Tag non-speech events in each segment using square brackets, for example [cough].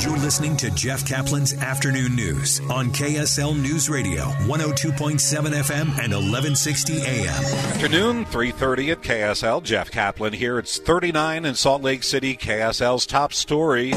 You're listening to Jeff Kaplan's Afternoon News on KSL News Radio, 102.7 FM and 1160 AM. Afternoon, 3.30 at KSL. Jeff Kaplan here. It's 39 in Salt Lake City, KSL's top story.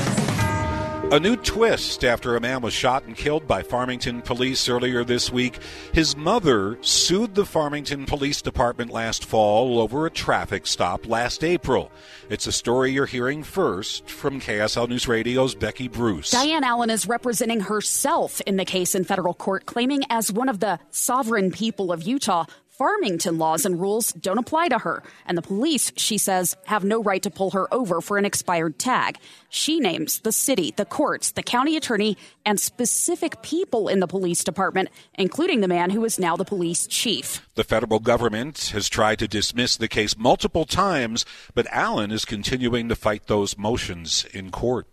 A new twist after a man was shot and killed by Farmington police earlier this week. His mother sued the Farmington Police Department last fall over a traffic stop last April. It's a story you're hearing first from KSL News Radio's Becky Bruce. Diane Allen is representing herself in the case in federal court, claiming as one of the sovereign people of Utah, Farmington laws and rules don't apply to her, and the police, she says, have no right to pull her over for an expired tag. She names the city, the courts, the county attorney, and specific people in the police department, including the man who is now the police chief. The federal government has tried to dismiss the case multiple times, but Allen is continuing to fight those motions in court.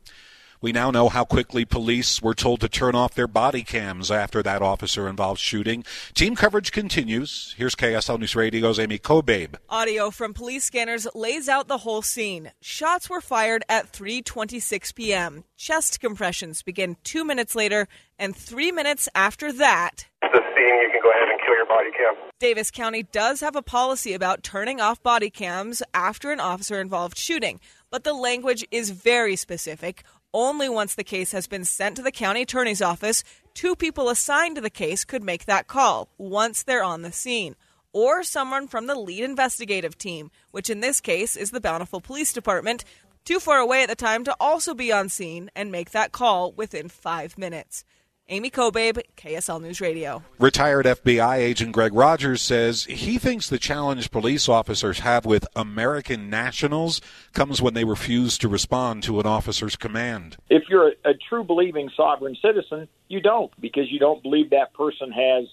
We now know how quickly police were told to turn off their body cams after that officer involved shooting. Team coverage continues. Here's KSL News Radio's Amy Kobabe. Audio from police scanners lays out the whole scene. Shots were fired at 3:26 p.m. Chest compressions begin 2 minutes later and 3 minutes after that. The scene you can go ahead and kill your body cam. Davis County does have a policy about turning off body cams after an officer involved shooting, but the language is very specific only once the case has been sent to the county attorney's office, two people assigned to the case could make that call once they're on the scene, or someone from the lead investigative team, which in this case is the Bountiful Police Department, too far away at the time to also be on scene and make that call within five minutes. Amy Kobabe, KSL News Radio. Retired FBI agent Greg Rogers says he thinks the challenge police officers have with American nationals comes when they refuse to respond to an officer's command. If you're a, a true believing sovereign citizen, you don't because you don't believe that person has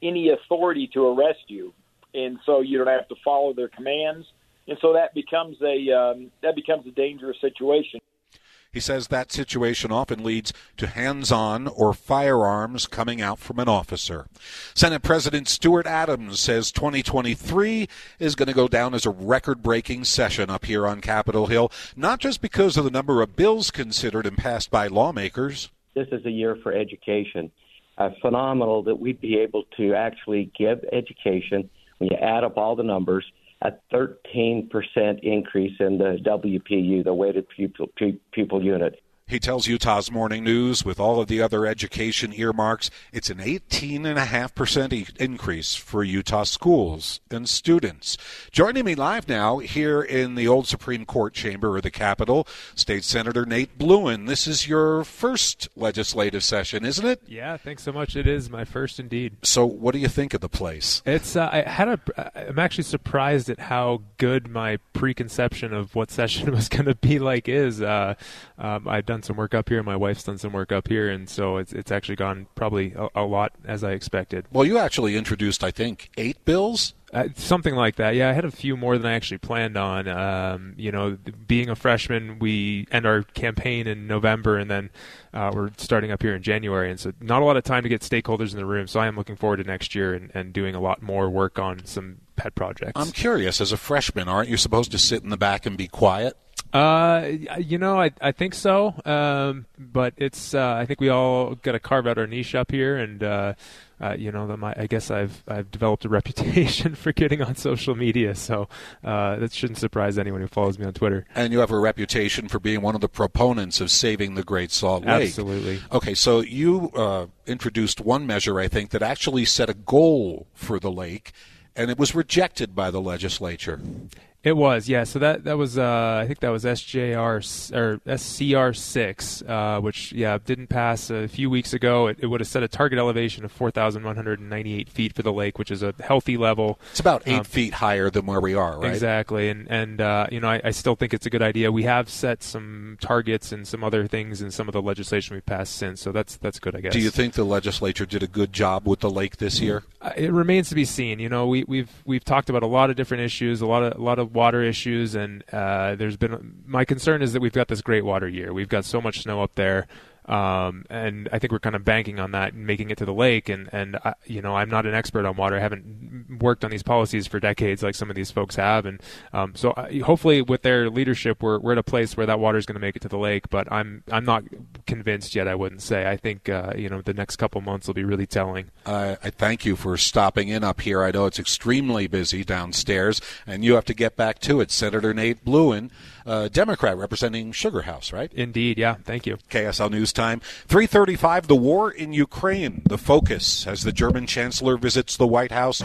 any authority to arrest you, and so you don't have to follow their commands, and so that becomes a um, that becomes a dangerous situation. He says that situation often leads to hands on or firearms coming out from an officer. Senate President Stuart Adams says 2023 is going to go down as a record breaking session up here on Capitol Hill, not just because of the number of bills considered and passed by lawmakers. This is a year for education. Uh, phenomenal that we'd be able to actually give education when you add up all the numbers a 13% increase in the WPU, the weighted pupil, pupil unit. He tells Utah's Morning News, with all of the other education earmarks, it's an 18.5% increase for Utah schools and students. Joining me live now here in the old Supreme Court chamber of the Capitol, State Senator Nate Blouin. This is your first legislative session, isn't it? Yeah, thanks so much. It is my first indeed. So, what do you think of the place? It's. Uh, I had a. I'm actually surprised at how good my preconception of what session [laughs] was going to be like is. Uh, um, I've done done some work up here. My wife's done some work up here, and so it's it's actually gone probably a, a lot as I expected. Well, you actually introduced, I think, eight bills. Uh, something like that. Yeah, I had a few more than I actually planned on. Um, you know, being a freshman, we end our campaign in November, and then uh, we're starting up here in January, and so not a lot of time to get stakeholders in the room. So I am looking forward to next year and, and doing a lot more work on some pet projects. I'm curious, as a freshman, aren't you supposed to sit in the back and be quiet? Uh, you know, I I think so. Um, but it's uh, I think we all got to carve out our niche up here, and uh, uh, you know, my, I guess I've I've developed a [laughs] reputation for getting on social media, so uh, that shouldn't surprise anyone who follows me on Twitter. And you have a reputation for being one of the proponents of saving the Great Salt Lake. Absolutely. Okay, so you uh, introduced one measure, I think, that actually set a goal for the lake, and it was rejected by the legislature. It was, yeah. So that that was, uh, I think that was SJR or SCR six, uh, which yeah didn't pass a few weeks ago. It, it would have set a target elevation of four thousand one hundred and ninety eight feet for the lake, which is a healthy level. It's about eight um, feet higher than where we are, right? Exactly, and and uh, you know I, I, still think it's a good idea. We have set some targets and some other things in some of the legislation we've passed since, so that's that's good, I guess. Do you think the legislature did a good job with the lake this year? Uh, it remains to be seen. You know, we, we've we've talked about a lot of different issues, a lot of a lot of water issues, and uh, there's been my concern is that we've got this great water year. We've got so much snow up there. Um, and I think we're kind of banking on that and making it to the lake. And and I, you know, I'm not an expert on water. I haven't worked on these policies for decades like some of these folks have. And um, so I, hopefully, with their leadership, we're we're at a place where that water is going to make it to the lake. But I'm I'm not convinced yet. I wouldn't say. I think uh, you know the next couple months will be really telling. I thank you for stopping in up here. I know it's extremely busy downstairs, and you have to get back to it. Senator Nate Blouin, uh, Democrat representing Sugar House, right? Indeed. Yeah. Thank you. KSL News time. 335, the war in Ukraine, the focus as the German Chancellor visits the White House.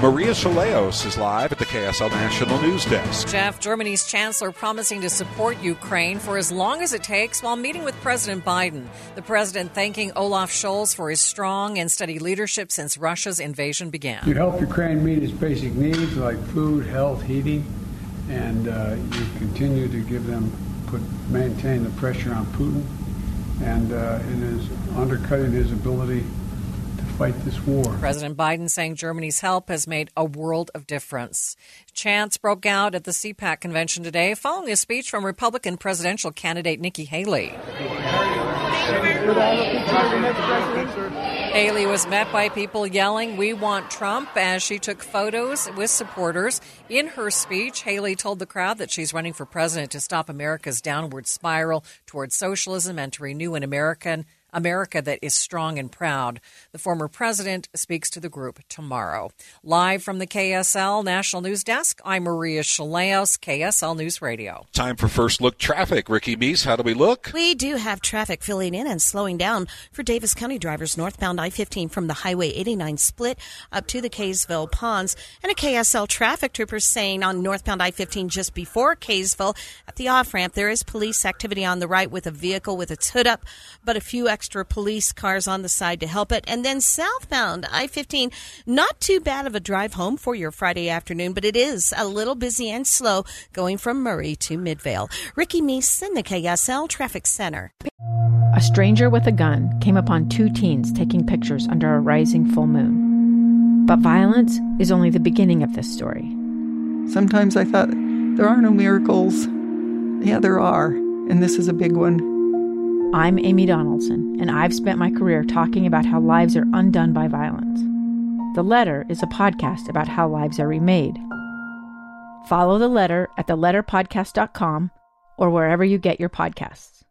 Maria Shilaos is live at the KSL National News Desk. Jeff, Germany's Chancellor promising to support Ukraine for as long as it takes while meeting with President Biden. The president thanking Olaf Scholz for his strong and steady leadership since Russia's invasion began. You help Ukraine meet its basic needs like food, health, heating, and uh, you continue to give them, put, maintain the pressure on Putin and uh, it is undercutting his ability to fight this war. President Biden saying Germany's help has made a world of difference. Chants broke out at the CPAC convention today following a speech from Republican presidential candidate Nikki Haley. Haley was met by people yelling, We want Trump, as she took photos with supporters. In her speech, Haley told the crowd that she's running for president to stop America's downward spiral towards socialism and to renew an American America that is strong and proud. The former president speaks to the group tomorrow. Live from the KSL National News Desk, I'm Maria Shilaos, KSL News Radio. Time for First Look Traffic. Ricky Meese, how do we look? We do have traffic filling in and slowing down for Davis County drivers northbound I 15 from the Highway 89 split up to the Kaysville Ponds. And a KSL traffic trooper saying on northbound I 15 just before Kaysville at the off ramp, there is police activity on the right with a vehicle with its hood up, but a few extra police cars on the side to help it. And then southbound I 15, not too bad of a drive home for your Friday afternoon, but it is a little busy and slow going from Murray to Midvale. Ricky Meese in the KSL Traffic Center. A stranger with a gun came upon two teens taking pictures under a rising full moon. But violence is only the beginning of this story. Sometimes I thought, there are no miracles. Yeah, there are, and this is a big one. I'm Amy Donaldson, and I've spent my career talking about how lives are undone by violence. The Letter is a podcast about how lives are remade. Follow The Letter at theletterpodcast.com or wherever you get your podcasts.